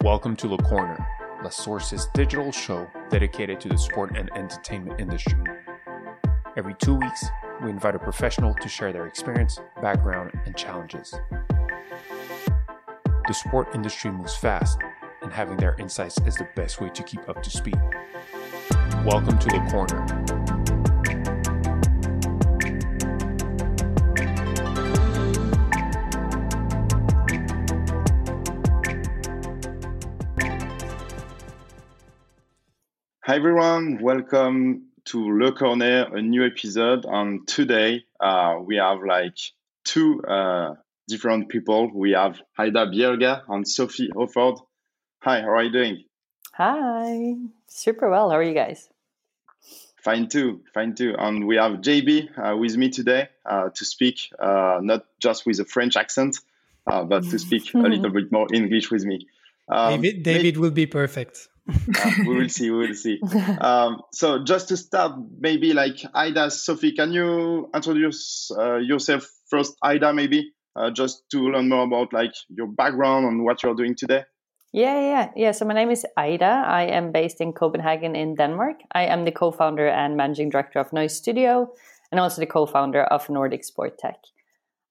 Welcome to Le Corner, La Source's digital show dedicated to the sport and entertainment industry. Every two weeks, we invite a professional to share their experience, background, and challenges. The sport industry moves fast, and having their insights is the best way to keep up to speed. Welcome to Le Corner. Hi everyone, welcome to Le Corner, a new episode. And today uh, we have like two uh, different people. We have Haida Bjerga and Sophie Hofford. Hi, how are you doing? Hi, super well. How are you guys? Fine too, fine too. And we have JB uh, with me today uh, to speak, uh, not just with a French accent, uh, but to speak a little bit more English with me. Um, David, David will be perfect. Uh, we will see. We will see. Um, so, just to start, maybe like Ida, Sophie, can you introduce uh, yourself first, Ida, maybe uh, just to learn more about like your background and what you're doing today. Yeah, yeah, yeah. So my name is Ida. I am based in Copenhagen, in Denmark. I am the co-founder and managing director of Noise Studio, and also the co-founder of Nordic Sport Tech.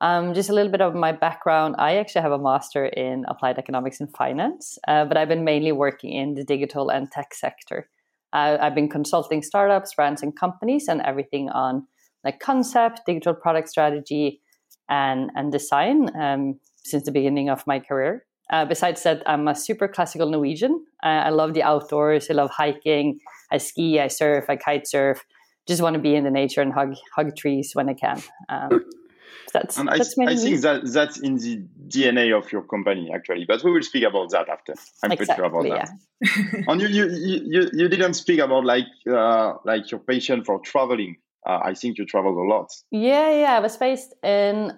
Um, just a little bit of my background. I actually have a master in applied economics and finance, uh, but I've been mainly working in the digital and tech sector. Uh, I've been consulting startups, brands, and companies, and everything on like concept, digital product strategy, and and design um, since the beginning of my career. Uh, besides that, I'm a super classical Norwegian. I love the outdoors. I love hiking. I ski. I surf. I kite surf. Just want to be in the nature and hug hug trees when I can. Um, that's, and I, that's I think that that's in the DNA of your company actually, but we will speak about that after. I'm exactly, pretty sure about that. Yeah. and you, you you you didn't speak about like uh, like your passion for traveling. Uh, I think you traveled a lot. Yeah, yeah. I was based in.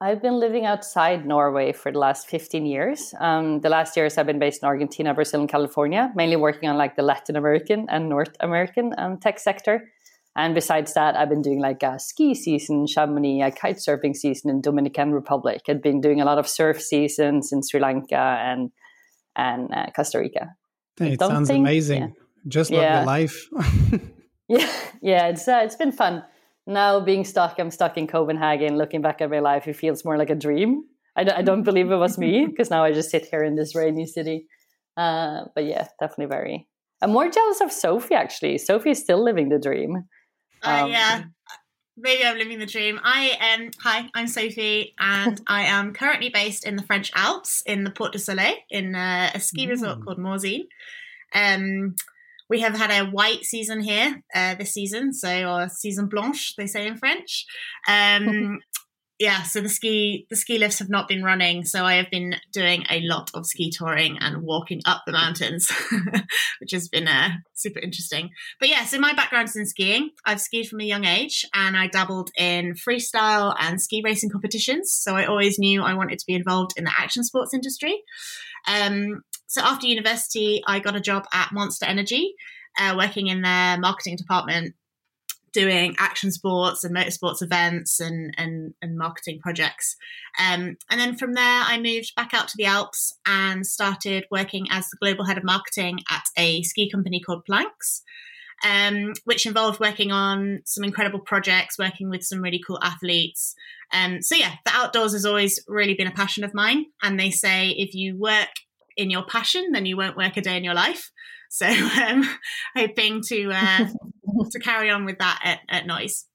I've been living outside Norway for the last 15 years. Um, the last years I've been based in Argentina, Brazil, and California, mainly working on like the Latin American and North American um, tech sector. And besides that, I've been doing like a ski season in Chamonix, a kite surfing season in Dominican Republic. I've been doing a lot of surf seasons in Sri Lanka and and uh, Costa Rica. It sounds think, amazing. Yeah. Just love yeah. your life. yeah, yeah, it's uh, it's been fun. Now being stuck, I'm stuck in Copenhagen. Looking back at my life, it feels more like a dream. I d- I don't believe it was me because now I just sit here in this rainy city. Uh, but yeah, definitely very. I'm more jealous of Sophie actually. Sophie is still living the dream. Uh, um, yeah, maybe I'm living the dream. I am. Hi, I'm Sophie, and I am currently based in the French Alps in the Portes du Soleil in uh, a ski resort called Morzine. Um, we have had a white season here uh, this season, so or season blanche they say in French. Um, yeah, so the ski the ski lifts have not been running, so I have been doing a lot of ski touring and walking up the mountains, which has been uh, super interesting. But yeah, so my background is in skiing. I've skied from a young age, and I dabbled in freestyle and ski racing competitions. So I always knew I wanted to be involved in the action sports industry. Um, so after university, I got a job at Monster Energy, uh, working in their marketing department doing action sports and motorsports events and and, and marketing projects. Um, and then from there, I moved back out to the Alps and started working as the global head of marketing at a ski company called Planks. Um, which involved working on some incredible projects, working with some really cool athletes. Um, so yeah, the outdoors has always really been a passion of mine. And they say if you work in your passion, then you won't work a day in your life. So um, hoping to uh, to carry on with that at, at Noise.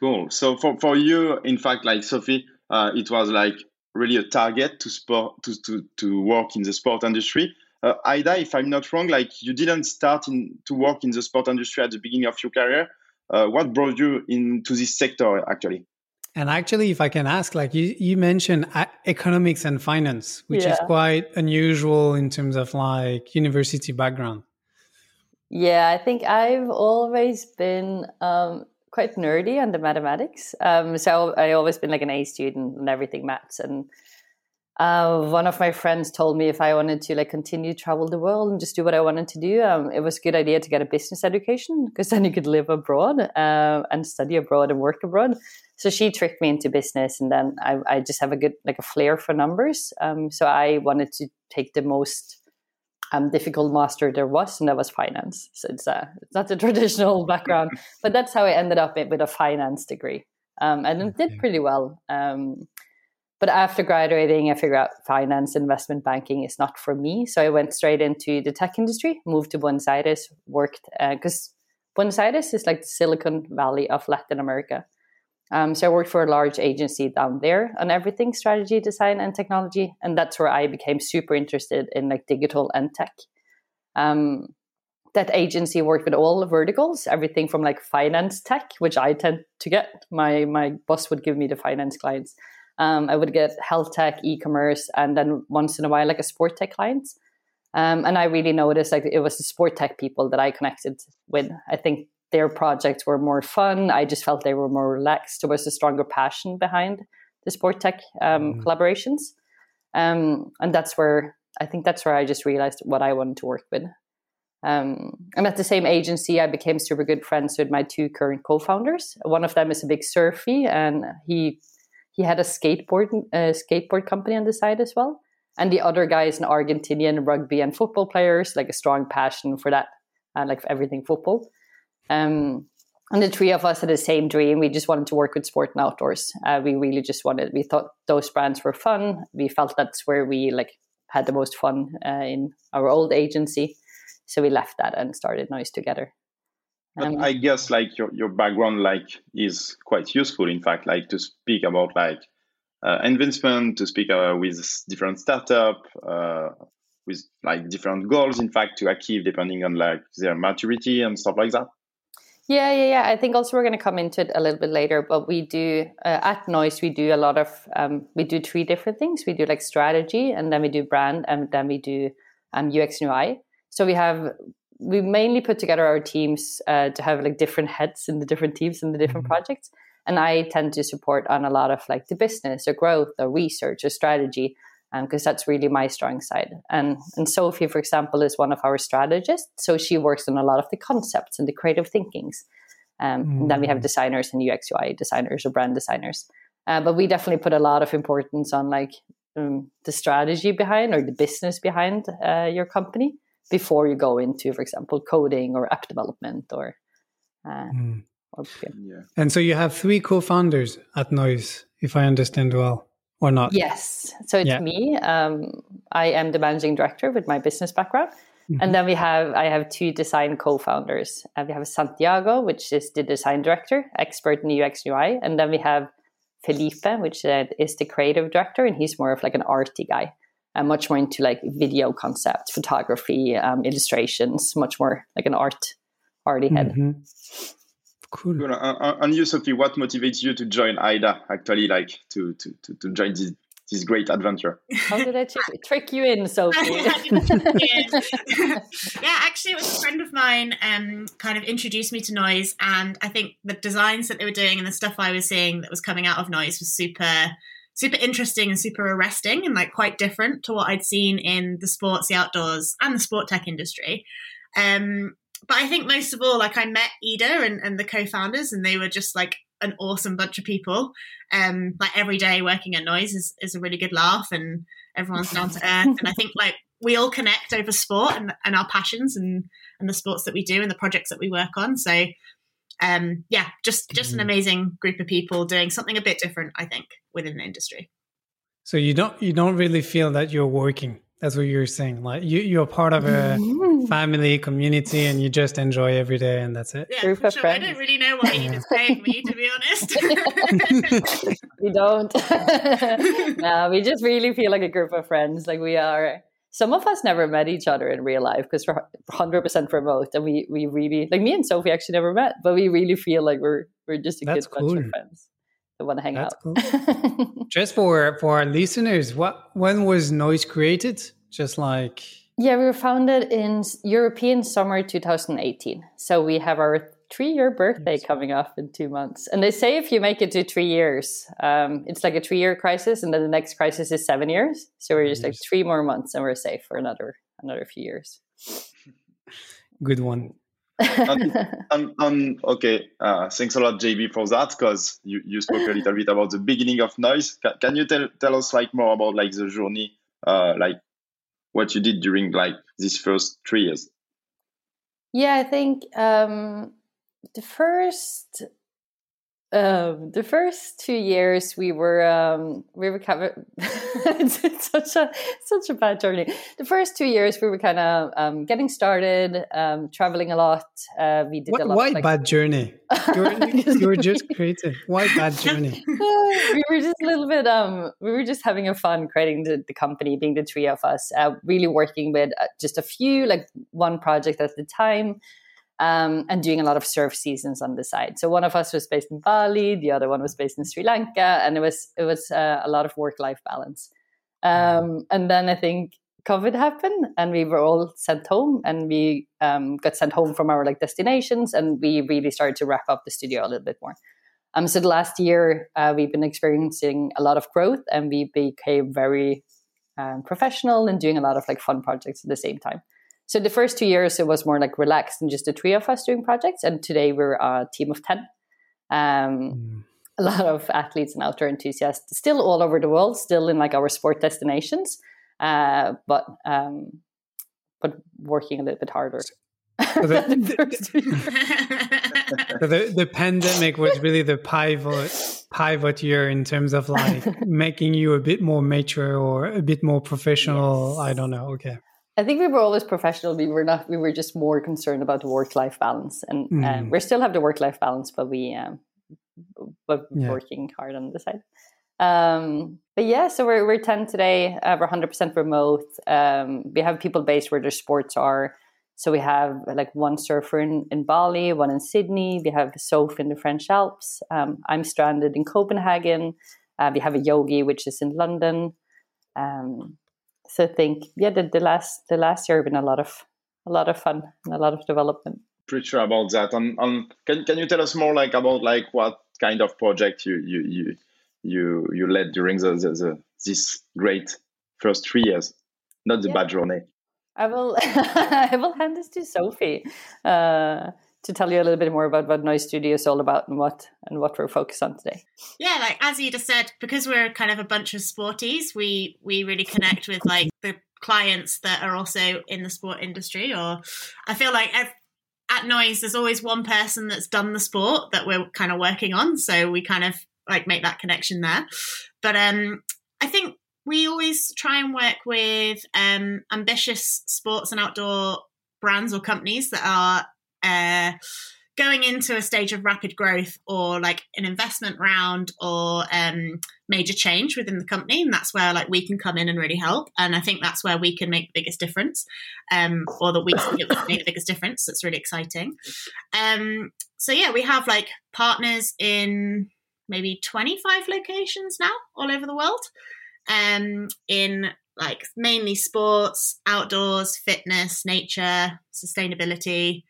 Cool. So for, for you, in fact, like Sophie, uh, it was like really a target to sport to, to, to work in the sport industry. Uh, Ida, if I'm not wrong, like you didn't start in to work in the sport industry at the beginning of your career. Uh, what brought you into this sector actually? And actually, if I can ask, like you, you mentioned economics and finance, which yeah. is quite unusual in terms of like university background. Yeah, I think I've always been um, quite nerdy on the mathematics. Um, so I always been like an A student and everything maths and uh, one of my friends told me if I wanted to like continue to travel the world and just do what I wanted to do, um, it was a good idea to get a business education because then you could live abroad uh, and study abroad and work abroad. So she tricked me into business, and then I, I just have a good like a flair for numbers. Um, so I wanted to take the most um, difficult master there was, and that was finance. So it's, uh, it's not a traditional background, but that's how I ended up with a finance degree, um, and it did pretty well. Um, but after graduating, I figured out finance, investment banking is not for me. So I went straight into the tech industry, moved to Buenos Aires, worked because uh, Buenos Aires is like the Silicon Valley of Latin America. Um, so I worked for a large agency down there on everything strategy, design, and technology, and that's where I became super interested in like digital and tech. Um, that agency worked with all the verticals, everything from like finance tech, which I tend to get. My my boss would give me the finance clients, um, I would get health tech, e-commerce, and then once in a while like a sport tech clients. Um, and I really noticed like it was the sport tech people that I connected with. I think their projects were more fun. I just felt they were more relaxed. There was a stronger passion behind the sport tech um, mm. collaborations, um, and that's where I think that's where I just realized what I wanted to work with. Um, and at the same agency, I became super good friends with my two current co-founders. One of them is a big surfy, and he he had a skateboard uh, skateboard company on the side as well. And the other guy is an Argentinian rugby and football player, so like a strong passion for that, uh, like for everything football. Um, and the three of us had the same dream. We just wanted to work with sport and outdoors. Uh, we really just wanted. We thought those brands were fun. We felt that's where we like had the most fun uh, in our old agency. So we left that and started Noise together. But um, I guess like your, your background like is quite useful. In fact, like to speak about like uh, investment, to speak uh, with different startup, uh, with like different goals. In fact, to achieve depending on like their maturity and stuff like that. Yeah, yeah, yeah. I think also we're going to come into it a little bit later, but we do uh, at Noise we do a lot of um, we do three different things. We do like strategy, and then we do brand, and then we do um, UX and UI. So we have we mainly put together our teams uh, to have like different heads in the different teams and the different mm-hmm. projects and i tend to support on a lot of like the business or growth or research or strategy because um, that's really my strong side and and sophie for example is one of our strategists so she works on a lot of the concepts and the creative thinkings um, mm-hmm. then we have mm. designers and ux ui designers or brand designers uh, but we definitely put a lot of importance on like um, the strategy behind or the business behind uh, your company before you go into, for example, coding or app development or. Uh, mm. or yeah. And so you have three co-founders at Noise, if I understand well, or not? Yes. So it's yeah. me. Um, I am the managing director with my business background. Mm-hmm. And then we have I have two design co-founders. Uh, we have Santiago, which is the design director, expert in UX UI, and then we have Felipe, which uh, is the creative director, and he's more of like an arty guy and much more into like video concept, photography, um, illustrations, much more like an art arty head. Mm-hmm. Cool. cool. Uh, and you, Sophie, what motivates you to join IDA? Actually, like to to to, to join this this great adventure. How did I trick, trick you in, Sophie? yeah, actually, it was a friend of mine um, kind of introduced me to Noise, and I think the designs that they were doing and the stuff I was seeing that was coming out of Noise was super super interesting and super arresting and like quite different to what I'd seen in the sports, the outdoors, and the sport tech industry. Um, but I think most of all, like I met Ida and, and the co-founders, and they were just like an awesome bunch of people. Um, like every day working at Noise is, is a really good laugh, and everyone's down to earth. and I think like we all connect over sport and, and our passions and and the sports that we do and the projects that we work on. So um, yeah, just just an mm. amazing group of people doing something a bit different, I think, within the industry. So you don't you don't really feel that you're working. That's what you're saying. Like you you're part of a mm-hmm. family community and you just enjoy every day and that's it. Yeah, group of sure. friends. I don't really know why he is paying me to be honest. we don't. no, we just really feel like a group of friends. Like we are some of us never met each other in real life because we're 100% remote and we, we really like me and sophie actually never met but we really feel like we're we're just a That's good cool. bunch of friends that want to hang That's out cool. just for for our listeners what when was noise created just like yeah we were founded in european summer 2018 so we have our three year birthday yes. coming up in two months. And they say if you make it to three years, um, it's like a three year crisis, and then the next crisis is seven years. So we're just like three more months, and we're safe for another another few years. Good one. Um, um, um, okay, uh, thanks a lot, JB, for that because you, you spoke a little bit about the beginning of noise. Can, can you tell tell us like more about like the journey, uh, like what you did during like these first three years? Yeah, I think um, the first um, the first two years we were um, we were kind of it's, such a such a bad journey. The first two years we were kind of um, getting started, um, traveling a lot. Uh, we did what, a lot. Why like, bad journey? You were, you were just creative. Why bad journey? we were just a little bit. Um, we were just having a fun creating the, the company, being the three of us, uh, really working with uh, just a few, like one project at the time um, and doing a lot of surf seasons on the side. So one of us was based in Bali, the other one was based in Sri Lanka, and it was it was uh, a lot of work life balance. Um, and then I think COVID happened, and we were all sent home, and we um, got sent home from our like destinations, and we really started to wrap up the studio a little bit more. Um, so the last year uh, we've been experiencing a lot of growth, and we became very um, professional and doing a lot of like fun projects at the same time. So the first two years it was more like relaxed and just the three of us doing projects, and today we're a team of ten. Um, mm. A lot of athletes and outdoor enthusiasts, still all over the world, still in like our sport destinations, uh, but um, but working a little bit harder. So the, the, the, the, pandemic was really the pivot pivot year in terms of like making you a bit more mature or a bit more professional. Yes. I don't know. Okay. I think we were always professional. We were not. We were just more concerned about the work life balance, and mm. uh, we still have the work life balance, but we, um, but yeah. working hard on the side. Um, but yeah, so we're we're ten today. Uh, we're hundred percent remote. Um, we have people based where their sports are. So we have like one surfer in, in Bali, one in Sydney. We have Soph in the French Alps. Um, I'm stranded in Copenhagen. Uh, we have a yogi, which is in London. Um, so I think yeah, the, the last the last year been a lot of a lot of fun and a lot of development. Pretty sure about that. And, and can can you tell us more like about like what kind of project you you you you you led during the, the, the this great first three years, not the yeah. bad journey. I will I will hand this to Sophie. Uh, to tell you a little bit more about what Noise Studio is all about and what and what we're focused on today. Yeah, like as you just said, because we're kind of a bunch of sporties, we we really connect with like the clients that are also in the sport industry. Or I feel like at Noise, there's always one person that's done the sport that we're kind of working on, so we kind of like make that connection there. But um, I think we always try and work with um, ambitious sports and outdoor brands or companies that are uh, going into a stage of rapid growth or like an investment round or um, major change within the company and that's where like we can come in and really help and i think that's where we can make the biggest difference um, or that we can make the biggest difference. That's really exciting. Um, so yeah we have like partners in maybe 25 locations now all over the world um, in like mainly sports outdoors fitness nature sustainability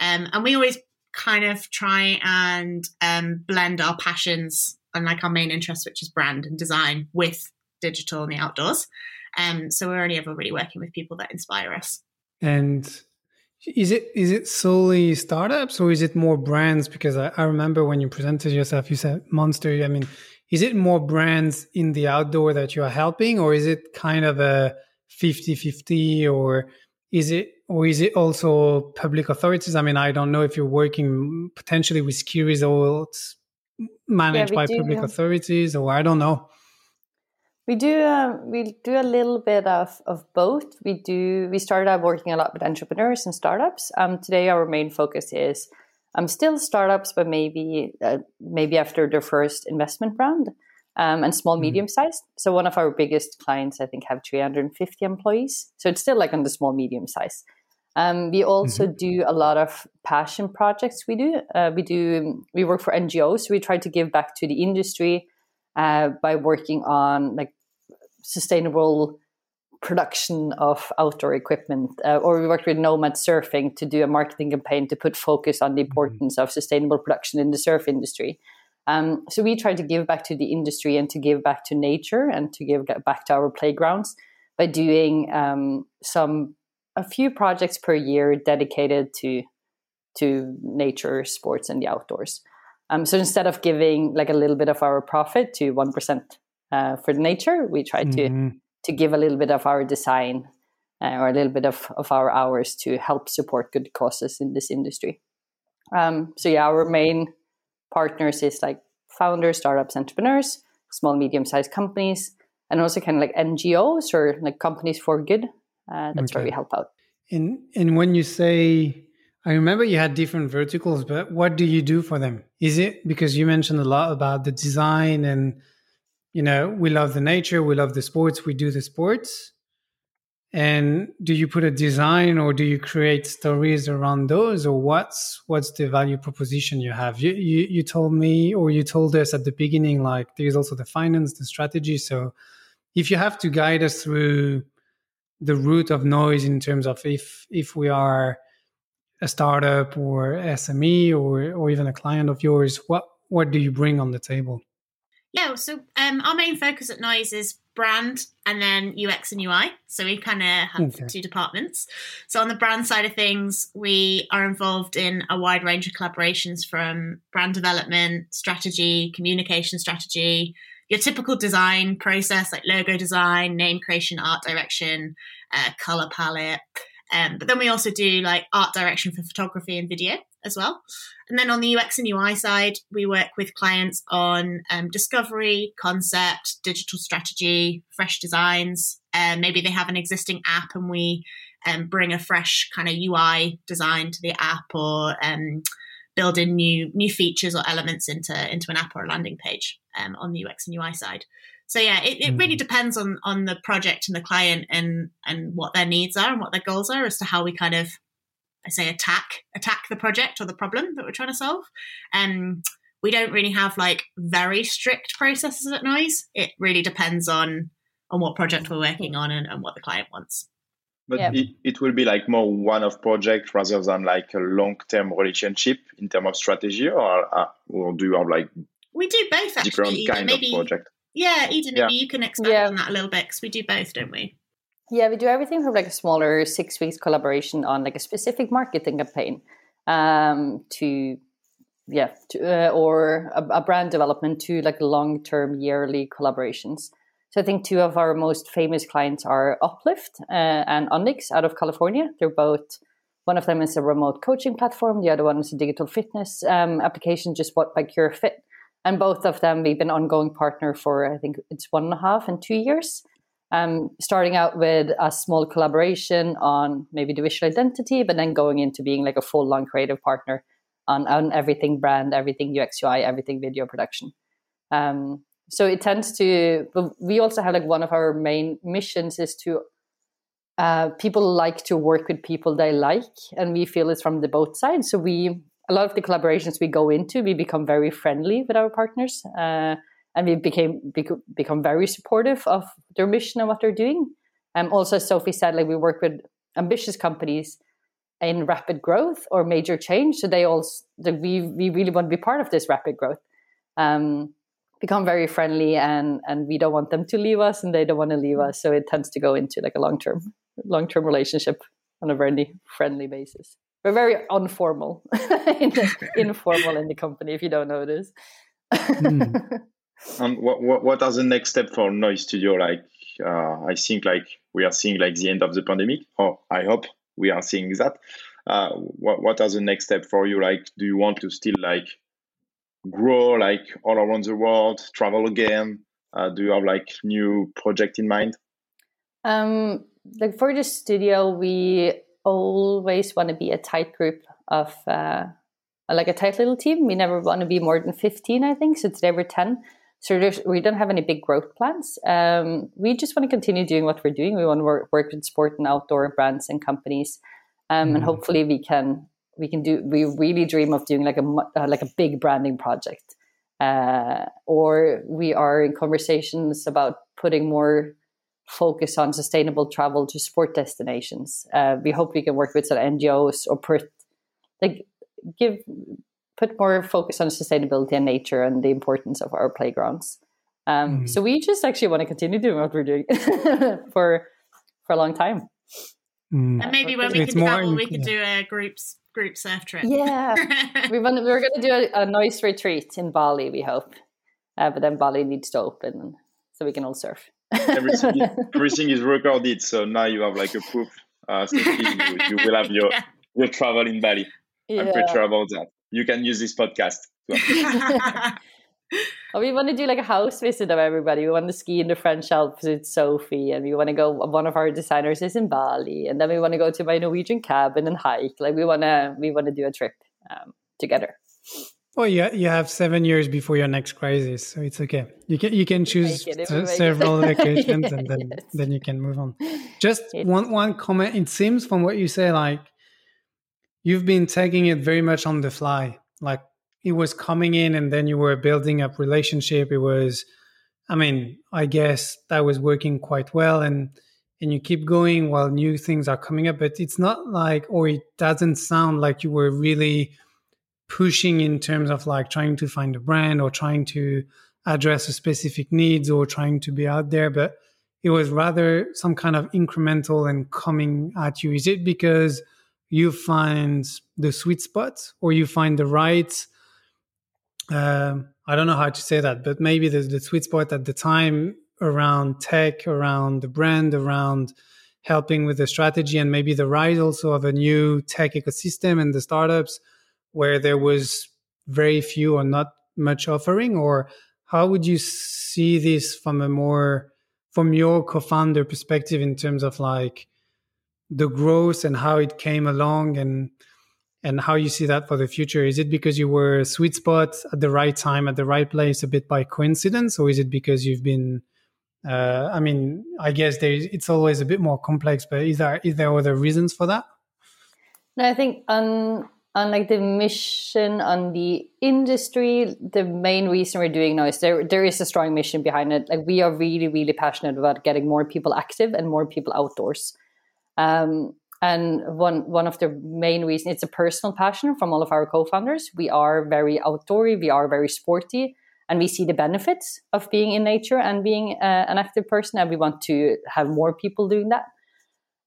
um, and we always kind of try and um, blend our passions and like our main interest, which is brand and design, with digital and the outdoors. Um, so we're only ever really working with people that inspire us. And is it is it solely startups or is it more brands? Because I, I remember when you presented yourself, you said Monster. I mean, is it more brands in the outdoor that you are helping, or is it kind of a 50 50 or is it or is it also public authorities? I mean, I don't know if you're working potentially with ski resorts managed yeah, by do, public authorities, or I don't know. We do uh, we do a little bit of, of both. We do we started out working a lot with entrepreneurs and startups. Um, today our main focus is um, still startups, but maybe uh, maybe after their first investment round um, and small, mm-hmm. medium sized. So one of our biggest clients, I think, have 350 employees. So it's still like on the small, medium size. Um, we also mm-hmm. do a lot of passion projects. We do uh, we do we work for NGOs. So we try to give back to the industry uh, by working on like sustainable production of outdoor equipment, uh, or we worked with Nomad Surfing to do a marketing campaign to put focus on the mm-hmm. importance mm-hmm. of sustainable production in the surf industry. Um, so we try to give back to the industry and to give back to nature and to give back to our playgrounds by doing um, some a few projects per year dedicated to to nature, sports, and the outdoors. Um, so instead of giving like a little bit of our profit to one percent uh, for nature, we try mm-hmm. to to give a little bit of our design uh, or a little bit of, of our hours to help support good causes in this industry. Um, so yeah, our main partners is like founders, startups, entrepreneurs, small, medium-sized companies, and also kind of like NGOs or like companies for good. Uh, that's okay. where we help out. And and when you say, I remember you had different verticals, but what do you do for them? Is it because you mentioned a lot about the design and you know we love the nature, we love the sports, we do the sports, and do you put a design or do you create stories around those or what's what's the value proposition you have you, you you told me or you told us at the beginning like there's also the finance the strategy so if you have to guide us through the root of noise in terms of if if we are a startup or sme or or even a client of yours what what do you bring on the table yeah, so um, our main focus at Noise is brand and then UX and UI. So we kind of have okay. two departments. So on the brand side of things, we are involved in a wide range of collaborations from brand development, strategy, communication strategy, your typical design process like logo design, name creation, art direction, uh, color palette. Um, but then we also do like art direction for photography and video as well. And then on the UX and UI side, we work with clients on um, discovery, concept, digital strategy, fresh designs. Um, maybe they have an existing app and we um, bring a fresh kind of UI design to the app or um, build in new new features or elements into into an app or a landing page um, on the UX and UI side. So yeah, it, it really mm. depends on on the project and the client and and what their needs are and what their goals are as to how we kind of I say attack attack the project or the problem that we're trying to solve. Um, we don't really have like very strict processes at Noise. It really depends on on what project we're working on and, and what the client wants. But yeah. it, it will be like more one of project rather than like a long term relationship in terms of strategy, or uh, or do you have like we do both actually. Different kind maybe, of project. Yeah, Ida, maybe you can expand yeah. on that a little bit because we do both, don't we? Yeah, we do everything from like a smaller six weeks collaboration on like a specific marketing campaign um, to yeah, to, uh, or a, a, brand development to like long term yearly collaborations. So I think two of our most famous clients are Uplift uh, and Onyx out of California. They're both one of them is a remote coaching platform. The other one is a digital fitness um, application just bought by Cure Fit. And both of them, we've been ongoing partner for I think it's one and a half and two years um, starting out with a small collaboration on maybe the visual identity, but then going into being like a full-on creative partner on, on everything brand, everything UX UI, everything video production. Um, so it tends to, we also have like one of our main missions is to, uh, people like to work with people they like, and we feel it's from the both sides. So we, a lot of the collaborations we go into, we become very friendly with our partners. Uh, and we became become very supportive of their mission and what they're doing. Um, also, Sophie said, like we work with ambitious companies in rapid growth or major change, so they also we we really want to be part of this rapid growth. Um, become very friendly and and we don't want them to leave us and they don't want to leave us so it tends to go into like a long term long term relationship on a very friendly basis we're very informal informal in the company if you don't know this mm. And what, what, what are the next step for Noise Studio? Like, uh, I think like we are seeing like the end of the pandemic. Oh, I hope we are seeing that. Uh, what what are the next step for you? Like, do you want to still like grow like all around the world, travel again? Uh, do you have like new project in mind? Um, like for the studio, we always want to be a tight group of uh, like a tight little team. We never want to be more than fifteen, I think. So today we're ten. So we don't have any big growth plans. Um, we just want to continue doing what we're doing. We want to work, work with sport and outdoor brands and companies, um, mm-hmm. and hopefully we can we can do. We really dream of doing like a uh, like a big branding project, uh, or we are in conversations about putting more focus on sustainable travel to sport destinations. Uh, we hope we can work with some NGOs or put like give put more focus on sustainability and nature and the importance of our playgrounds. Um, mm. So we just actually want to continue doing what we're doing for for a long time. Mm. And maybe when we it's can travel, we could do a groups group surf trip. Yeah, we want, we're going to do a, a, nice retreat in Bali. We hope, uh, but then Bali needs to open so we can all surf. everything, is, everything is recorded, so now you have like a proof. Uh, so you, you, will have your yeah. your travel in Bali. Yeah. I'm pretty sure about that. You can use this podcast. We want to do like a house visit of everybody. We want to ski in the French Alps with Sophie, and we want to go. One of our designers is in Bali, and then we want to go to my Norwegian cabin and hike. Like we want to, we want to do a trip um, together. Well, you you have seven years before your next crisis, so it's okay. You can you can choose several vacations, and then yes. then you can move on. Just one one comment. It seems from what you say, like you've been taking it very much on the fly. Like it was coming in, and then you were building up relationship. It was, I mean, I guess that was working quite well, and and you keep going while new things are coming up. But it's not like, or it doesn't sound like you were really pushing in terms of like trying to find a brand or trying to address a specific needs or trying to be out there but it was rather some kind of incremental and coming at you is it because you find the sweet spot or you find the right um, i don't know how to say that but maybe the, the sweet spot at the time around tech around the brand around helping with the strategy and maybe the rise also of a new tech ecosystem and the startups where there was very few or not much offering or how would you see this from a more from your co-founder perspective in terms of like the growth and how it came along and and how you see that for the future? Is it because you were a sweet spot at the right time at the right place a bit by coincidence? Or is it because you've been uh, i mean i guess there it's always a bit more complex but is there is there other reasons for that? No i think um on like the mission on the industry the main reason we're doing now is there there is a strong mission behind it. Like we are really really passionate about getting more people active and more people outdoors. Um, and one one of the main reasons it's a personal passion from all of our co-founders we are very outdoorsy we are very sporty and we see the benefits of being in nature and being uh, an active person and we want to have more people doing that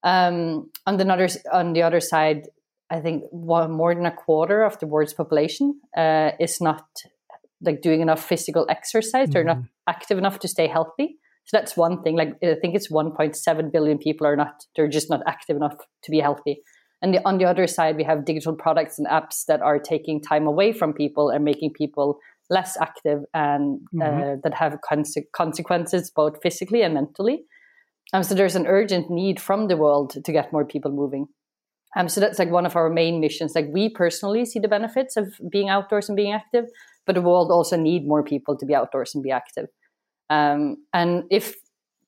um, on the other on the other side I think one, more than a quarter of the world's population uh, is not like doing enough physical exercise. Mm-hmm. They're not active enough to stay healthy. So that's one thing. Like I think it's 1.7 billion people are not. They're just not active enough to be healthy. And the, on the other side, we have digital products and apps that are taking time away from people and making people less active and mm-hmm. uh, that have conse- consequences both physically and mentally. Um, so there's an urgent need from the world to get more people moving. Um, so that's like one of our main missions. Like we personally see the benefits of being outdoors and being active, but the world also need more people to be outdoors and be active. Um, and if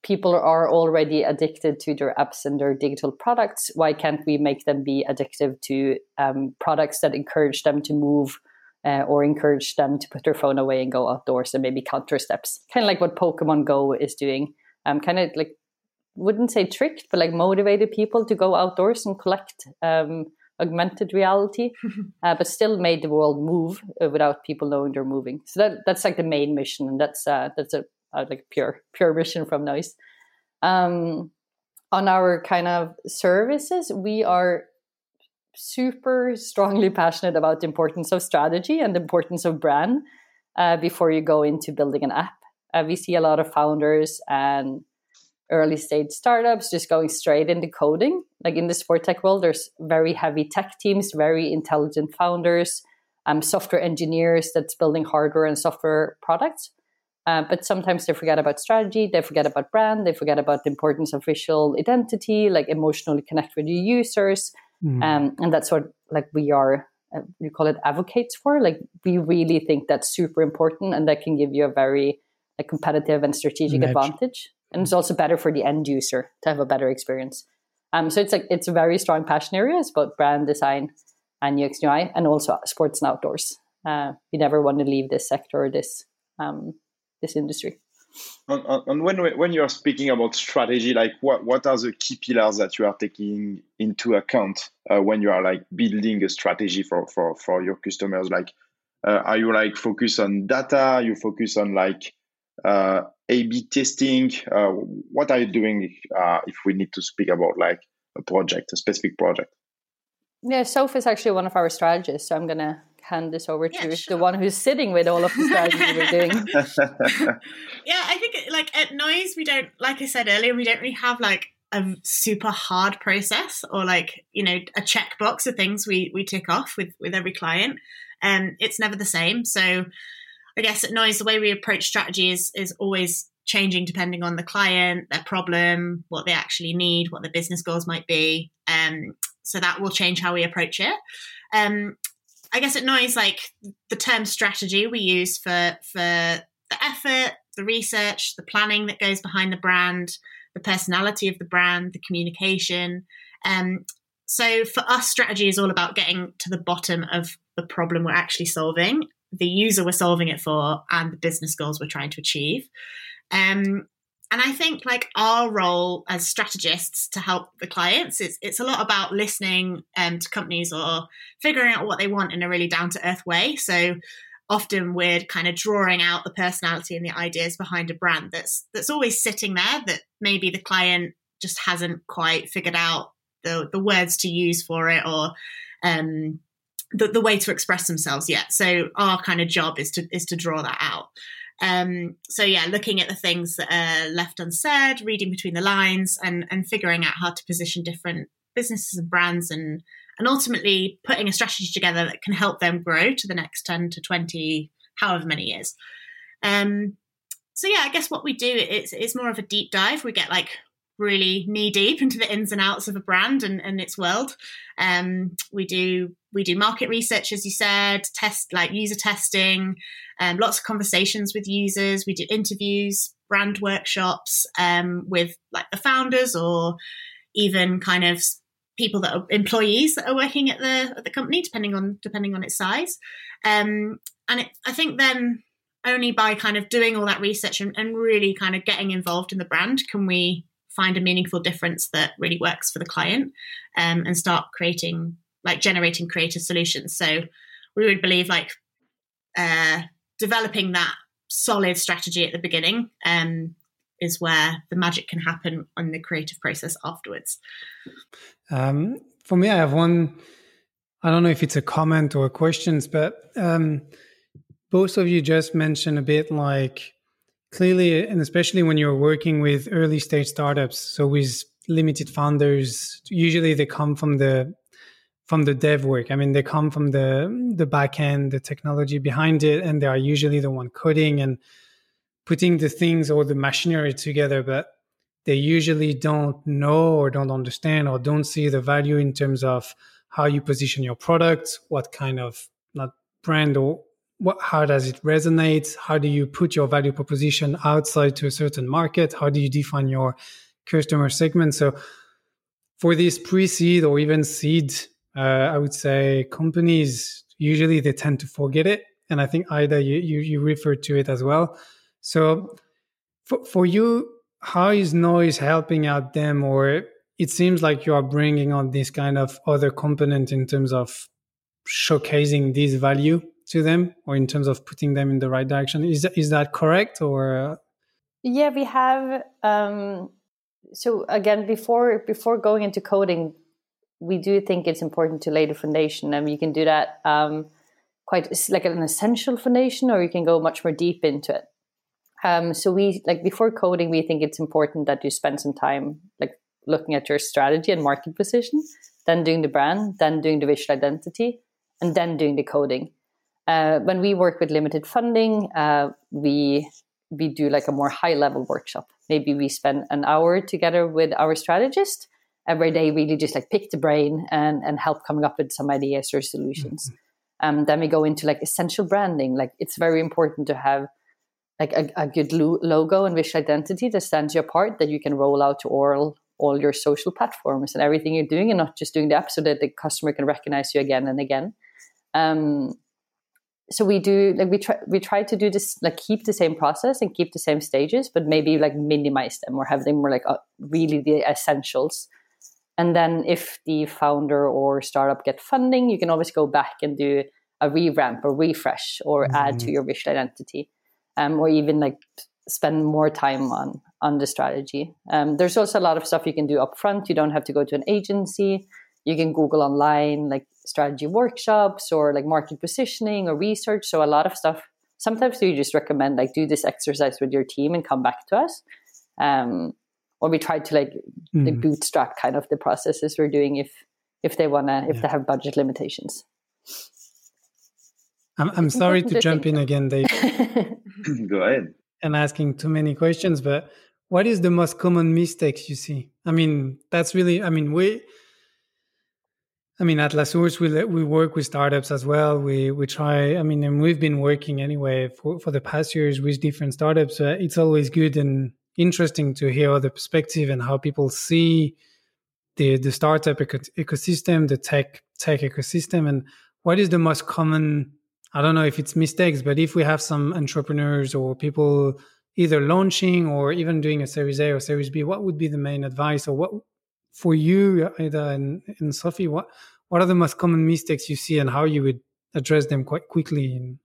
people are already addicted to their apps and their digital products, why can't we make them be addictive to um, products that encourage them to move uh, or encourage them to put their phone away and go outdoors and maybe counter steps? Kind of like what Pokemon Go is doing. Um, kind of like wouldn't say tricked, but like motivated people to go outdoors and collect um, augmented reality, uh, but still made the world move uh, without people knowing they're moving. So that that's like the main mission, and that's uh, that's a, a like pure pure mission from Noise. Um, on our kind of services, we are super strongly passionate about the importance of strategy and the importance of brand uh, before you go into building an app. Uh, we see a lot of founders and early stage startups just going straight into coding. Like in the sport tech world, there's very heavy tech teams, very intelligent founders, um, software engineers that's building hardware and software products. Uh, but sometimes they forget about strategy, they forget about brand, they forget about the importance of visual identity, like emotionally connect with your users. Mm. Um, and that's what like we are, uh, we call it advocates for. Like we really think that's super important and that can give you a very like, competitive and strategic advantage and it's also better for the end user to have a better experience. Um, so it's like it's a very strong passion area. areas, both brand design and UX UI, and also sports and outdoors. Uh, we never want to leave this sector or this um, this industry. And, when when you are speaking about strategy, like what what are the key pillars that you are taking into account uh, when you are like building a strategy for for for your customers? Like, uh, are you like focus on data? You focus on like uh, A/B testing? Uh, what are you doing uh, if we need to speak about like a project, a specific project? Yeah, Soph is actually one of our strategists, so I'm gonna hand this over Yeah, to sure. the one who's sitting with all of the strategies we're doing. yeah, I think like at Noise, we don't, like I said earlier, we don't really have like a super hard process or like you know a checkbox of things we we tick off with with every client. And um, it's never the same. So I guess at Noise, the way we approach strategy is is always changing depending on the client, their problem, what they actually need, what the business goals might be. Um, so that will change how we approach it. Um, I guess it Noise, like the term strategy we use for for the effort, the research, the planning that goes behind the brand, the personality of the brand, the communication. Um, so for us, strategy is all about getting to the bottom of the problem we're actually solving, the user we're solving it for, and the business goals we're trying to achieve. Um, and I think like our role as strategists to help the clients, it's it's a lot about listening um, to companies or figuring out what they want in a really down to earth way. So often we're kind of drawing out the personality and the ideas behind a brand that's that's always sitting there that maybe the client just hasn't quite figured out the the words to use for it or um, the, the way to express themselves yet. So our kind of job is to is to draw that out. Um, so yeah, looking at the things that are left unsaid, reading between the lines, and and figuring out how to position different businesses and brands, and and ultimately putting a strategy together that can help them grow to the next ten to twenty, however many years. Um, so yeah, I guess what we do it's it's more of a deep dive. We get like really knee deep into the ins and outs of a brand and, and its world. Um, we do we do market research, as you said, test like user testing, um, lots of conversations with users. We do interviews, brand workshops um, with like the founders or even kind of people that are employees that are working at the at the company, depending on depending on its size. Um, and it, I think then only by kind of doing all that research and, and really kind of getting involved in the brand can we find a meaningful difference that really works for the client um, and start creating like generating creative solutions. So we would believe like uh, developing that solid strategy at the beginning um, is where the magic can happen on the creative process afterwards. Um, for me i have one i don't know if it's a comment or questions but um, both of you just mentioned a bit like clearly and especially when you're working with early stage startups so with limited founders. Usually they come from the from the dev work. I mean they come from the the back end the technology behind it and they are usually the one coding and putting the things or the machinery together but they usually don't know or don't understand or don't see the value in terms of how you position your product what kind of not brand or what, how does it resonate? How do you put your value proposition outside to a certain market? How do you define your customer segment? So, for this pre-seed or even seed, uh, I would say companies usually they tend to forget it, and I think either you you, you referred to it as well. So, for for you, how is noise helping out them, or it seems like you are bringing on this kind of other component in terms of showcasing this value to them or in terms of putting them in the right direction? Is is that correct or yeah we have um, so again before before going into coding we do think it's important to lay the foundation and you can do that um, quite like an essential foundation or you can go much more deep into it. Um, so we like before coding we think it's important that you spend some time like looking at your strategy and market position then doing the brand then doing the visual identity and then doing the coding uh, when we work with limited funding, uh, we we do like a more high level workshop. Maybe we spend an hour together with our strategist, where they really just like pick the brain and and help coming up with some ideas or solutions. Mm-hmm. Um, then we go into like essential branding. Like it's very important to have like a, a good lo- logo and visual identity that stands you apart that you can roll out to all all your social platforms and everything you're doing, and not just doing the app so that the customer can recognize you again and again. Um, so we do like we try we try to do this like keep the same process and keep the same stages but maybe like minimize them or have them more like uh, really the essentials. And then if the founder or startup get funding you can always go back and do a revamp or refresh or mm-hmm. add to your visual identity um, or even like spend more time on on the strategy. Um, there's also a lot of stuff you can do up front you don't have to go to an agency. You can google online like strategy workshops or like market positioning or research. So a lot of stuff. Sometimes we just recommend like do this exercise with your team and come back to us. Um, or we try to like mm. the bootstrap kind of the processes we're doing if if they wanna if yeah. they have budget limitations. I'm I'm sorry to jump in again, Dave. Go ahead. And asking too many questions, but what is the most common mistakes you see? I mean, that's really I mean we I mean, at La Source, we we work with startups as well. We we try. I mean, and we've been working anyway for, for the past years with different startups. Uh, it's always good and interesting to hear other perspective and how people see the the startup eco- ecosystem, the tech tech ecosystem, and what is the most common. I don't know if it's mistakes, but if we have some entrepreneurs or people either launching or even doing a Series A or Series B, what would be the main advice, or what for you, Ida and, and Sophie, what what are the most common mistakes you see, and how you would address them quite quickly?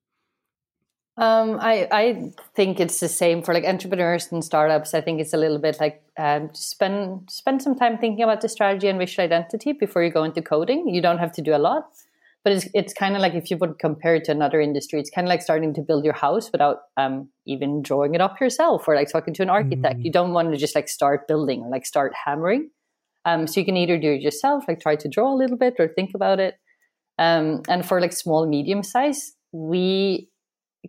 Um, I I think it's the same for like entrepreneurs and startups. I think it's a little bit like um, spend spend some time thinking about the strategy and visual identity before you go into coding. You don't have to do a lot, but it's it's kind of like if you would compare it to another industry, it's kind of like starting to build your house without um, even drawing it up yourself or like talking to an architect. Mm. You don't want to just like start building or like start hammering. Um, so you can either do it yourself, like try to draw a little bit or think about it. Um, and for like small, medium size, we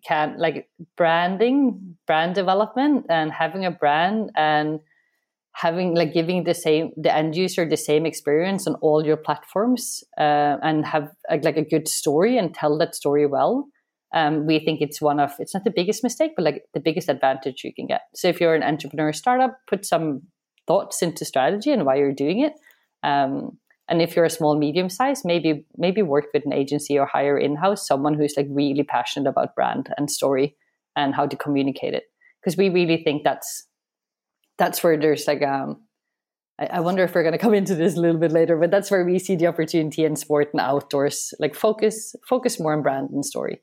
can like branding, brand development, and having a brand and having like giving the same the end user the same experience on all your platforms uh, and have a, like a good story and tell that story well um, we think it's one of it's not the biggest mistake but like the biggest advantage you can get so if you're an entrepreneur startup put some thoughts into strategy and why you're doing it. Um, and if you're a small medium size, maybe maybe work with an agency or hire in house someone who's like really passionate about brand and story and how to communicate it. Because we really think that's that's where there's like um I, I wonder if we're going to come into this a little bit later, but that's where we see the opportunity in sport and outdoors. Like focus focus more on brand and story.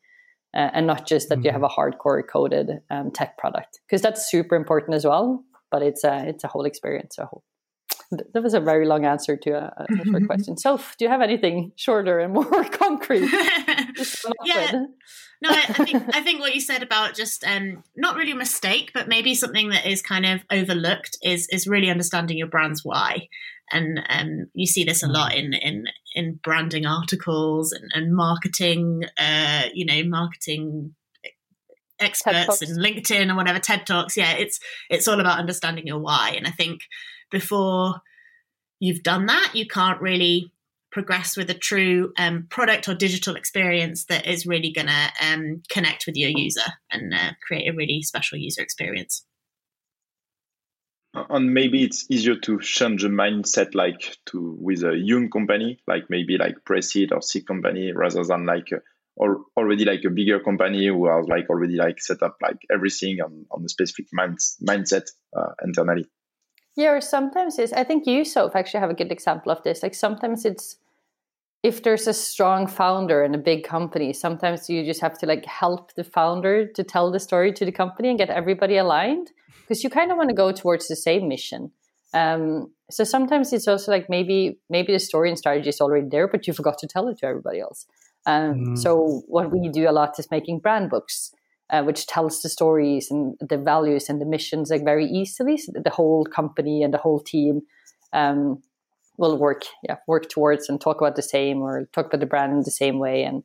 Uh, and not just that mm-hmm. you have a hardcore coded um, tech product because that's super important as well but it's a it's a whole experience. So that was a very long answer to a, a short question. So, do you have anything shorter and more concrete? yeah. No, I, I, think I think what you said about just um, not really a mistake, but maybe something that is kind of overlooked is is really understanding your brand's why. And um, you see this a mm. lot in in in branding articles and, and marketing, uh, you know, marketing experts and LinkedIn and whatever TED Talks. Yeah, it's it's all about understanding your why. And I think before you've done that, you can't really progress with a true um, product or digital experience that is really going to um, connect with your user and uh, create a really special user experience. And maybe it's easier to change the mindset, like to with a young company, like maybe like pre-seed or seed company, rather than like already like a bigger company who has like already like set up like everything on, on a specific mind, mindset uh, internally. Yeah or sometimes it's i think you so actually have a good example of this. Like sometimes it's if there's a strong founder in a big company sometimes you just have to like help the founder to tell the story to the company and get everybody aligned because you kind of want to go towards the same mission. Um, so sometimes it's also like maybe maybe the story and strategy is already there but you forgot to tell it to everybody else um, mm. So what we do a lot is making brand books, uh, which tells the stories and the values and the missions like very easily. So the whole company and the whole team um, will work, yeah, work towards and talk about the same or talk about the brand in the same way and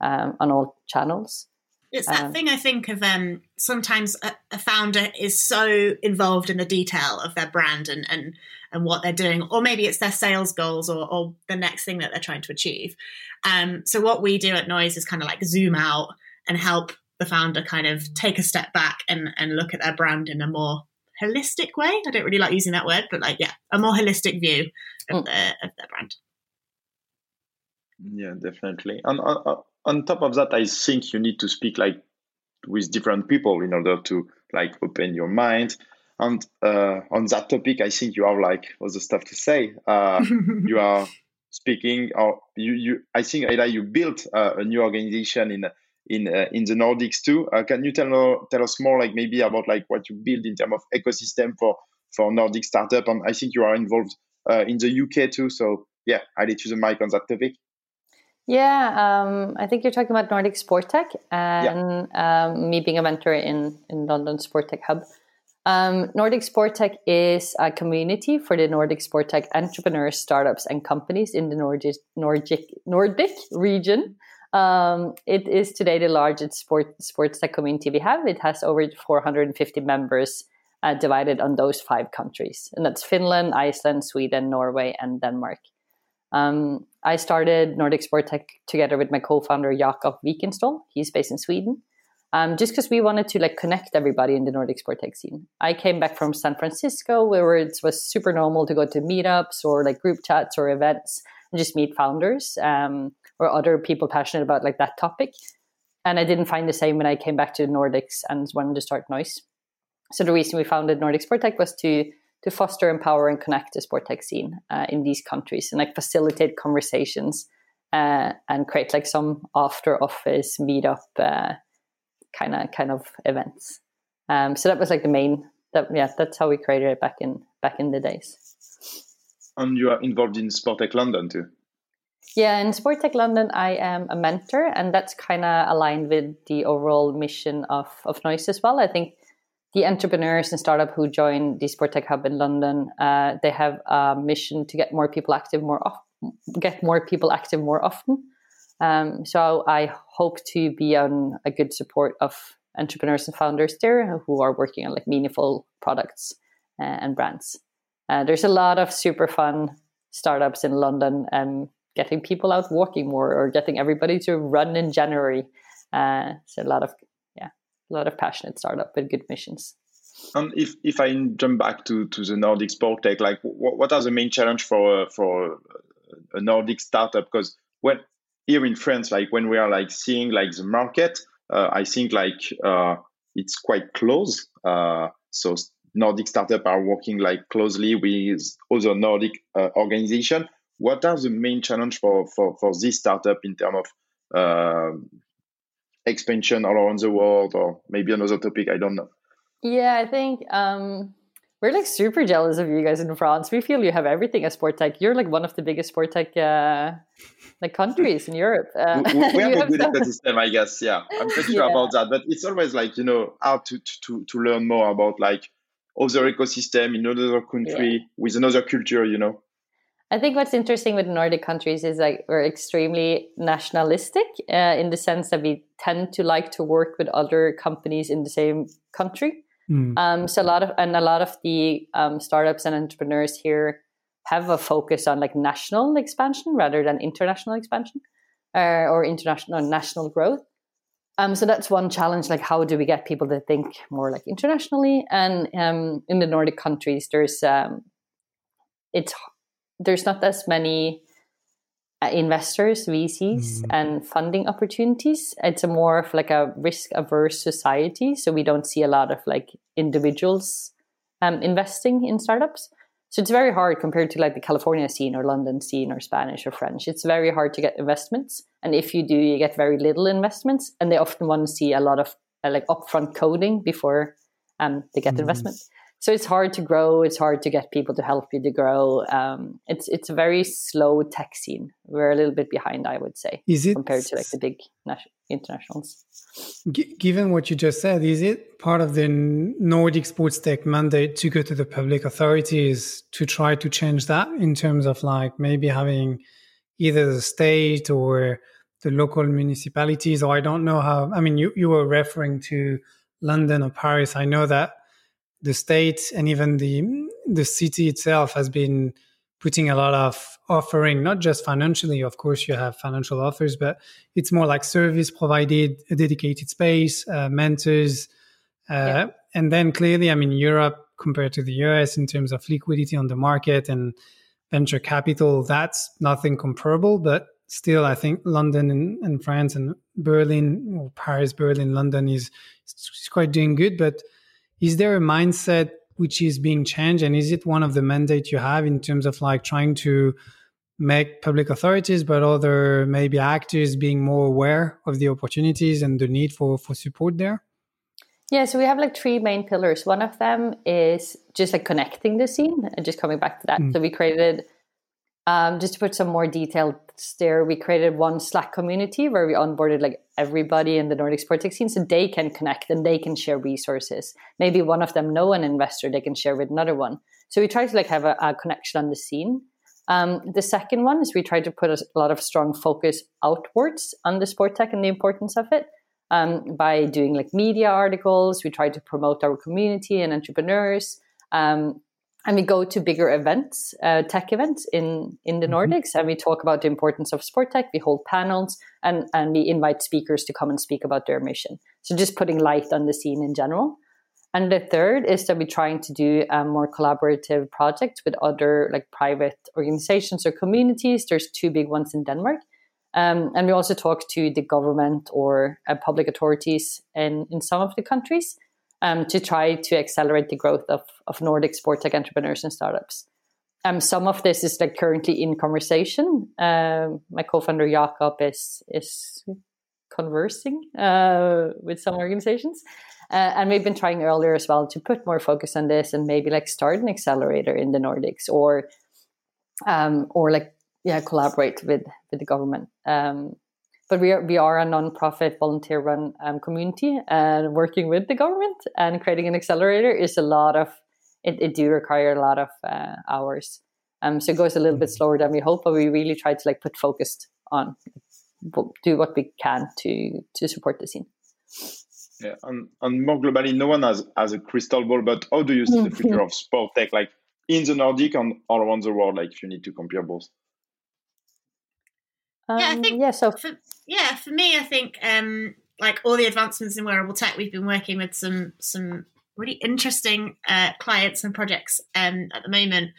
um, on all channels. It's that um, thing I think of. Um, sometimes a, a, founder is so involved in the detail of their brand and and and what they're doing, or maybe it's their sales goals or, or the next thing that they're trying to achieve. Um, so what we do at Noise is kind of like zoom out and help the founder kind of take a step back and and look at their brand in a more holistic way. I don't really like using that word, but like yeah, a more holistic view of, mm. their, of their brand. Yeah, definitely. And uh, uh on top of that, I think you need to speak like with different people in order to like open your mind. And uh, on that topic, I think you have like other stuff to say. Uh, you are speaking, or you, you I think Ida, you built uh, a new organization in in uh, in the Nordics too. Uh, can you tell tell us more, like maybe about like what you build in terms of ecosystem for for Nordic startup? And I think you are involved uh, in the UK too. So yeah, I let you the mic on that topic. Yeah, um, I think you're talking about Nordic Sport Tech and yeah. um, me being a mentor in, in London Sport Tech Hub. Um, Nordic Sport Tech is a community for the Nordic Sport Tech entrepreneurs, startups, and companies in the Nordic, Nordic, Nordic region. Um, it is today the largest sport, sports tech community we have. It has over 450 members uh, divided on those five countries, and that's Finland, Iceland, Sweden, Norway, and Denmark. Um, I started Nordic Sport Tech together with my co-founder Jakob Wikenstål. He's based in Sweden. Um, just because we wanted to like connect everybody in the Nordic sport tech scene. I came back from San Francisco where it was super normal to go to meetups or like group chats or events and just meet founders um, or other people passionate about like that topic. And I didn't find the same when I came back to the Nordics and wanted to start Noise. So the reason we founded Nordic Sport Tech was to to foster, empower, and connect the sport tech scene uh, in these countries and like facilitate conversations uh, and create like some after office meetup kind of kind of events. Um, so that was like the main. That yeah, that's how we created it back in back in the days. And you are involved in Sport Tech London too. Yeah, in Sport Tech London, I am a mentor, and that's kind of aligned with the overall mission of of Noise as well. I think the entrepreneurs and startup who join the Sport Tech Hub in London, uh, they have a mission to get more people active more often, get more people active more often. Um, so I hope to be on a good support of entrepreneurs and founders there who are working on like meaningful products uh, and brands. Uh, there's a lot of super fun startups in London um, getting people out walking more or getting everybody to run in January. Uh, so a lot of a lot of passionate startup with good missions. And if, if I jump back to, to the Nordic sport tech, like what, what are the main challenge for for a Nordic startup? Because when here in France, like when we are like seeing like the market, uh, I think like uh, it's quite close. Uh, so Nordic startup are working like closely with other Nordic uh, organization. What are the main challenge for for for this startup in terms of uh, expansion all around the world or maybe another topic i don't know. Yeah i think um we're like super jealous of you guys in france. We feel you have everything as sport tech. You're like one of the biggest sport tech uh like countries in europe. Uh, we, we have a good ecosystem i guess yeah. I'm pretty sure yeah. about that but it's always like you know how to to to learn more about like other ecosystem in another country yeah. with another culture you know I think what's interesting with Nordic countries is like we're extremely nationalistic uh, in the sense that we tend to like to work with other companies in the same country. Mm. Um, so a lot of and a lot of the um, startups and entrepreneurs here have a focus on like national expansion rather than international expansion uh, or international national growth. Um, so that's one challenge. Like, how do we get people to think more like internationally? And um, in the Nordic countries, there's um, it's there's not as many uh, investors, VCs, mm. and funding opportunities. It's a more of like a risk averse society, so we don't see a lot of like individuals um, investing in startups. So it's very hard compared to like the California scene or London scene or Spanish or French. It's very hard to get investments, and if you do, you get very little investments, and they often want to see a lot of uh, like upfront coding before um, they get mm. investment so it's hard to grow. It's hard to get people to help you to grow. Um, it's it's a very slow tech scene. We're a little bit behind, I would say, is it, compared to like the big internationals. G- given what you just said, is it part of the Nordic sports tech mandate to go to the public authorities to try to change that in terms of like maybe having either the state or the local municipalities, or I don't know how. I mean, you you were referring to London or Paris. I know that the state and even the the city itself has been putting a lot of offering not just financially of course you have financial offers but it's more like service provided a dedicated space uh, mentors uh, yeah. and then clearly i mean europe compared to the us in terms of liquidity on the market and venture capital that's nothing comparable but still, I think London and, and France and Berlin or Paris, Berlin, London is, is quite doing good. But is there a mindset which is being changed, and is it one of the mandate you have in terms of like trying to make public authorities, but other maybe actors being more aware of the opportunities and the need for for support there? Yeah, so we have like three main pillars. One of them is just like connecting the scene and just coming back to that. Mm. So we created um, just to put some more details there, we created one Slack community where we onboarded like everybody in the Nordic sports tech scene so they can connect and they can share resources. Maybe one of them know an investor they can share with another one. So we try to like have a, a connection on the scene. Um, the second one is we try to put a lot of strong focus outwards on the sport tech and the importance of it um, by doing like media articles. We try to promote our community and entrepreneurs. Um, and we go to bigger events, uh, tech events in in the mm-hmm. Nordics, and we talk about the importance of sport tech. We hold panels, and and we invite speakers to come and speak about their mission. So just putting light on the scene in general. And the third is that we're trying to do a more collaborative projects with other like private organizations or communities. There's two big ones in Denmark. Um, and we also talk to the government or uh, public authorities in, in some of the countries um, to try to accelerate the growth of, of Nordic sport tech entrepreneurs and startups. Um, some of this is like currently in conversation. Um, my co-founder Jakob is is conversing uh, with some organizations, uh, and we've been trying earlier as well to put more focus on this and maybe like start an accelerator in the Nordics or um, or like yeah collaborate with with the government. Um, but we are we are a non-profit volunteer run um, community and working with the government and creating an accelerator is a lot of it, it do require a lot of uh, hours. Um so it goes a little bit mm-hmm. slower than we hope but we really try to like put focused on do what we can to to support the scene. Yeah and, and more globally no one has has a crystal ball but how do you see the future of sport tech like in the nordic and all around the world? Like if you need to compare both um, yeah, I um, think. Yeah, so for, yeah, for me, I think um, like all the advancements in wearable tech, we've been working with some some really interesting uh, clients and projects um, at the moment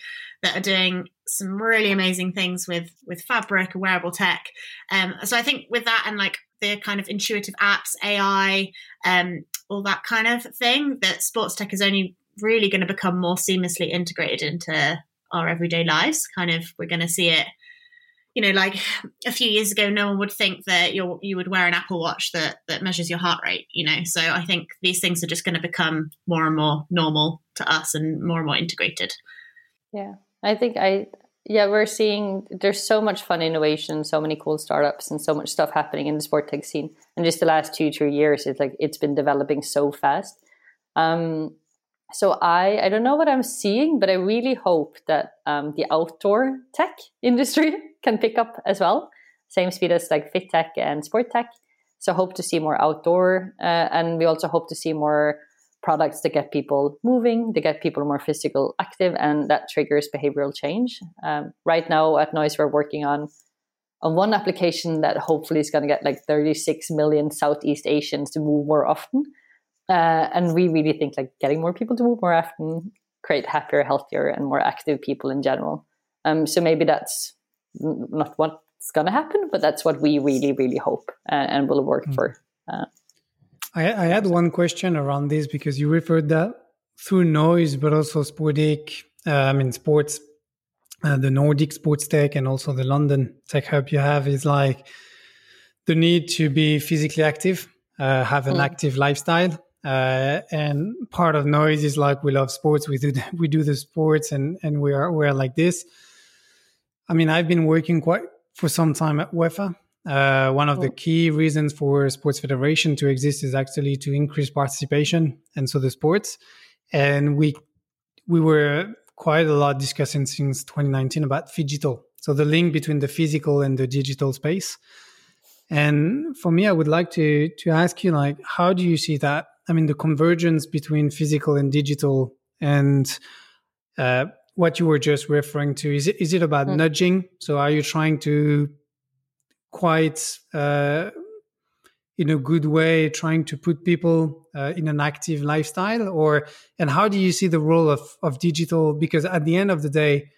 that are doing some really amazing things with with fabric and wearable tech. Um, so I think with that and like the kind of intuitive apps, AI, um, all that kind of thing, that sports tech is only really going to become more seamlessly integrated into our everyday lives. Kind of, we're going to see it you know, like a few years ago, no one would think that you you would wear an Apple Watch that that measures your heart rate. You know, so I think these things are just going to become more and more normal to us and more and more integrated. Yeah, I think I yeah we're seeing there's so much fun innovation, so many cool startups, and so much stuff happening in the sport tech scene. And just the last two three years, it's like it's been developing so fast. Um, so I I don't know what I'm seeing, but I really hope that um, the outdoor tech industry can pick up as well. Same speed as like fit tech and sport tech. So hope to see more outdoor, uh, and we also hope to see more products that get people moving, that get people more physical active, and that triggers behavioral change. Um, right now at Noise, we're working on on one application that hopefully is going to get like 36 million Southeast Asians to move more often. Uh, and we really think like getting more people to move more often create happier, healthier, and more active people in general. Um, so maybe that's not what's going to happen, but that's what we really, really hope and, and will work mm. for. Uh, I, I, had one question around this because you referred that through noise, but also Sportic, uh, I mean, sports, uh, the Nordic sports tech and also the London tech hub you have is like the need to be physically active, uh, have an mm. active lifestyle. Uh, and part of noise is like we love sports. We do we do the sports, and and we are we're like this. I mean, I've been working quite for some time at UEFA. Uh, one of the key reasons for sports federation to exist is actually to increase participation and so the sports. And we we were quite a lot discussing since 2019 about digital. So the link between the physical and the digital space. And for me, I would like to to ask you, like, how do you see that? I mean, the convergence between physical and digital, and uh, what you were just referring to is it is it about mm. nudging? So are you trying to quite uh, in a good way trying to put people uh, in an active lifestyle? Or and how do you see the role of of digital? Because at the end of the day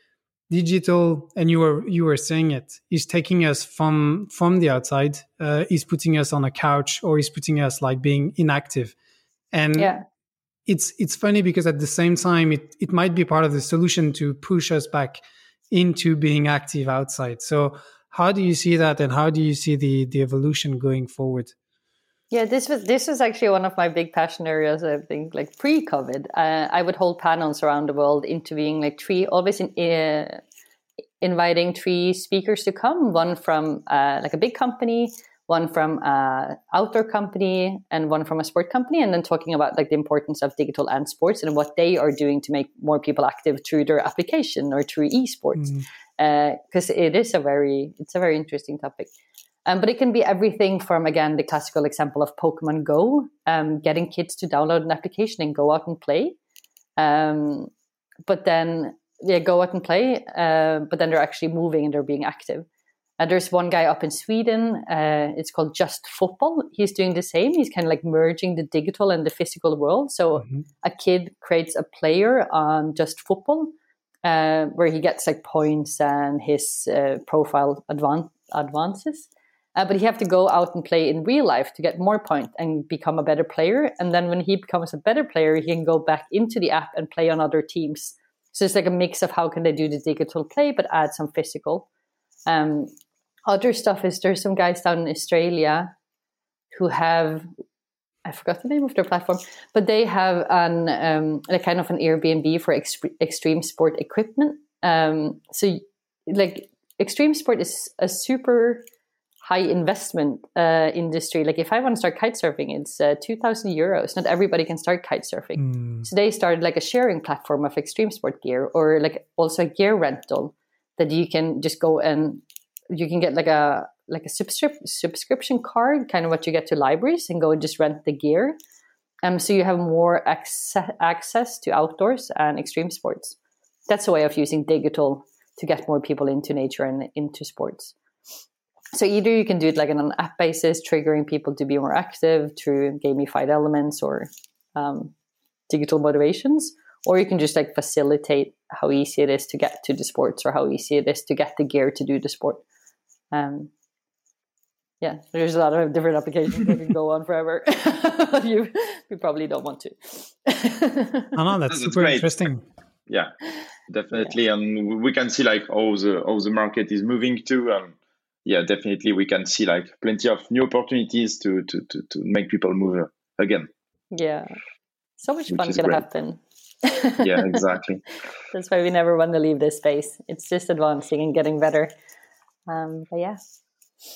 digital and you were you were saying it is taking us from from the outside uh, is putting us on a couch or is putting us like being inactive and yeah it's it's funny because at the same time it it might be part of the solution to push us back into being active outside so how do you see that and how do you see the the evolution going forward yeah, this was this was actually one of my big passion areas. I think, like pre-COVID, uh, I would hold panels around the world, interviewing like three, always in, uh, inviting three speakers to come. One from uh, like a big company, one from a outdoor company, and one from a sport company, and then talking about like the importance of digital and sports and what they are doing to make more people active through their application or through esports. Because mm. it is a very it's a very interesting topic. Um, but it can be everything from, again, the classical example of Pokemon Go, um, getting kids to download an application and go out and play. Um, but then, yeah, go out and play, uh, but then they're actually moving and they're being active. Uh, there's one guy up in Sweden, uh, it's called Just Football. He's doing the same. He's kind of like merging the digital and the physical world. So mm-hmm. a kid creates a player on Just Football. Uh, where he gets like points and his uh, profile advan- advances. Uh, but he have to go out and play in real life to get more points and become a better player. And then when he becomes a better player, he can go back into the app and play on other teams. So it's like a mix of how can they do the digital play, but add some physical. Um, other stuff is there's some guys down in Australia who have I forgot the name of their platform, but they have an um, a kind of an Airbnb for extreme sport equipment. Um, so like extreme sport is a super high investment uh, industry. Like if I want to start kite surfing, it's uh, two thousand euros. Not everybody can start kite surfing. Mm. So they started like a sharing platform of extreme sport gear, or like also a gear rental that you can just go and you can get like a like a subscrip- subscription card, kind of what you get to libraries, and go and just rent the gear. Um, so you have more access access to outdoors and extreme sports. That's a way of using digital to get more people into nature and into sports. So either you can do it like on an app basis, triggering people to be more active through gamified elements or um, digital motivations, or you can just like facilitate how easy it is to get to the sports or how easy it is to get the gear to do the sport. Um, yeah, there's a lot of different applications that can go on forever. you, you probably don't want to. I know that's, that's super great. interesting. Yeah, definitely, yeah. and we can see like how the how the market is moving to. Um, yeah, definitely we can see like plenty of new opportunities to to to, to make people move again. Yeah, so much fun can great. happen. yeah, exactly. That's why we never want to leave this space. It's just advancing and getting better. Um, but yeah.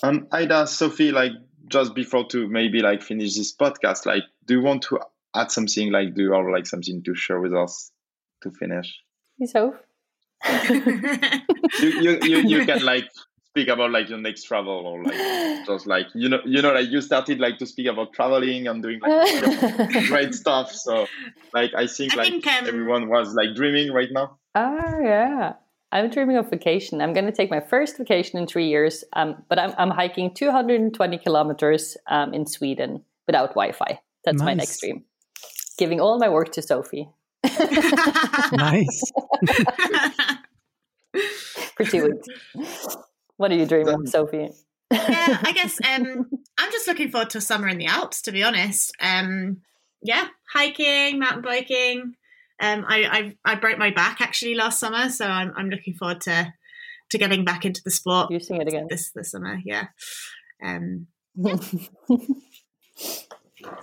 Um, Ida, Sophie, like just before to maybe like finish this podcast, like, do you want to add something? Like, do you have like something to share with us to finish? So. you, you, you, you can like speak about like your next travel or like just like you know you know like you started like to speak about traveling and doing like great stuff so like i think I like think, um, everyone was like dreaming right now oh yeah i'm dreaming of vacation i'm going to take my first vacation in three years um, but I'm, I'm hiking 220 kilometers um, in sweden without wi-fi that's nice. my next dream giving all my work to sophie nice for two weeks what are you dreaming of, Sophie? yeah, I guess um, I'm just looking forward to a summer in the Alps. To be honest, um, yeah, hiking, mountain biking. Um, I, I I broke my back actually last summer, so I'm I'm looking forward to to getting back into the sport. Using it again this this summer. Yeah. Um,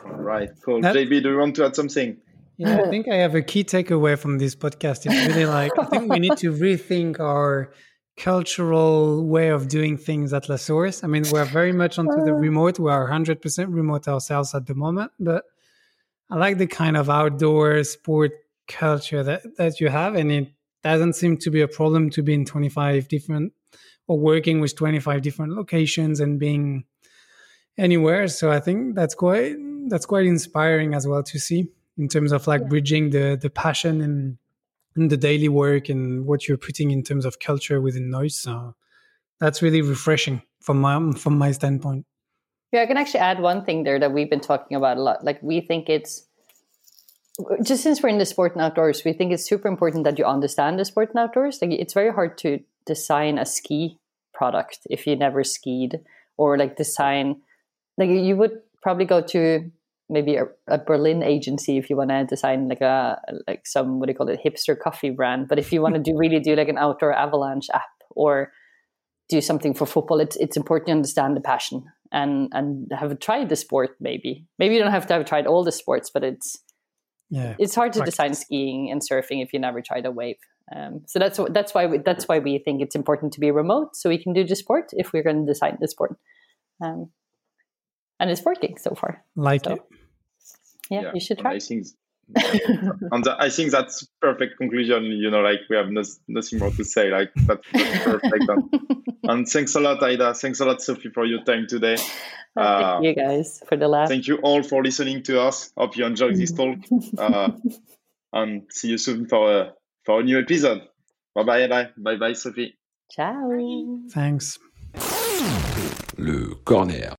right, cool. That, JB, do you want to add something? Yeah, I think I have a key takeaway from this podcast. It's really like I think we need to rethink our cultural way of doing things at La Source. I mean, we're very much onto the remote. We are 100% remote ourselves at the moment, but I like the kind of outdoor sport culture that, that you have. And it doesn't seem to be a problem to be in 25 different or working with 25 different locations and being anywhere. So I think that's quite, that's quite inspiring as well to see in terms of like bridging the, the passion and in the daily work and what you're putting in terms of culture within noise. So that's really refreshing from my from my standpoint. Yeah, I can actually add one thing there that we've been talking about a lot. Like we think it's just since we're in the sport and outdoors, we think it's super important that you understand the sport and outdoors. Like it's very hard to design a ski product if you never skied, or like design like you would probably go to maybe a, a Berlin agency if you want to design like a like some what do you call it hipster coffee brand. But if you want to do really do like an outdoor avalanche app or do something for football, it's it's important to understand the passion and and have tried the sport. Maybe maybe you don't have to have tried all the sports, but it's Yeah. it's hard to Practice. design skiing and surfing if you never tried a wave. Um, so that's that's why we, that's why we think it's important to be remote so we can do the sport if we're going to design the sport. Um, and it's working so far. Like So, it. Yeah, you should try. I think, and I think that's perfect conclusion. You know, like we have no, nothing more to say. Like that's, that's perfect. and, and thanks a lot, Ida. Thanks a lot, Sophie, for your time today. Uh, Thank you guys for the laugh. Thank you all for listening to us. Hope you enjoyed this talk. Uh, and see you soon for a, for a new episode. Bye bye, Ida. Bye bye, Sophie. Ciao. Thanks. Le corner.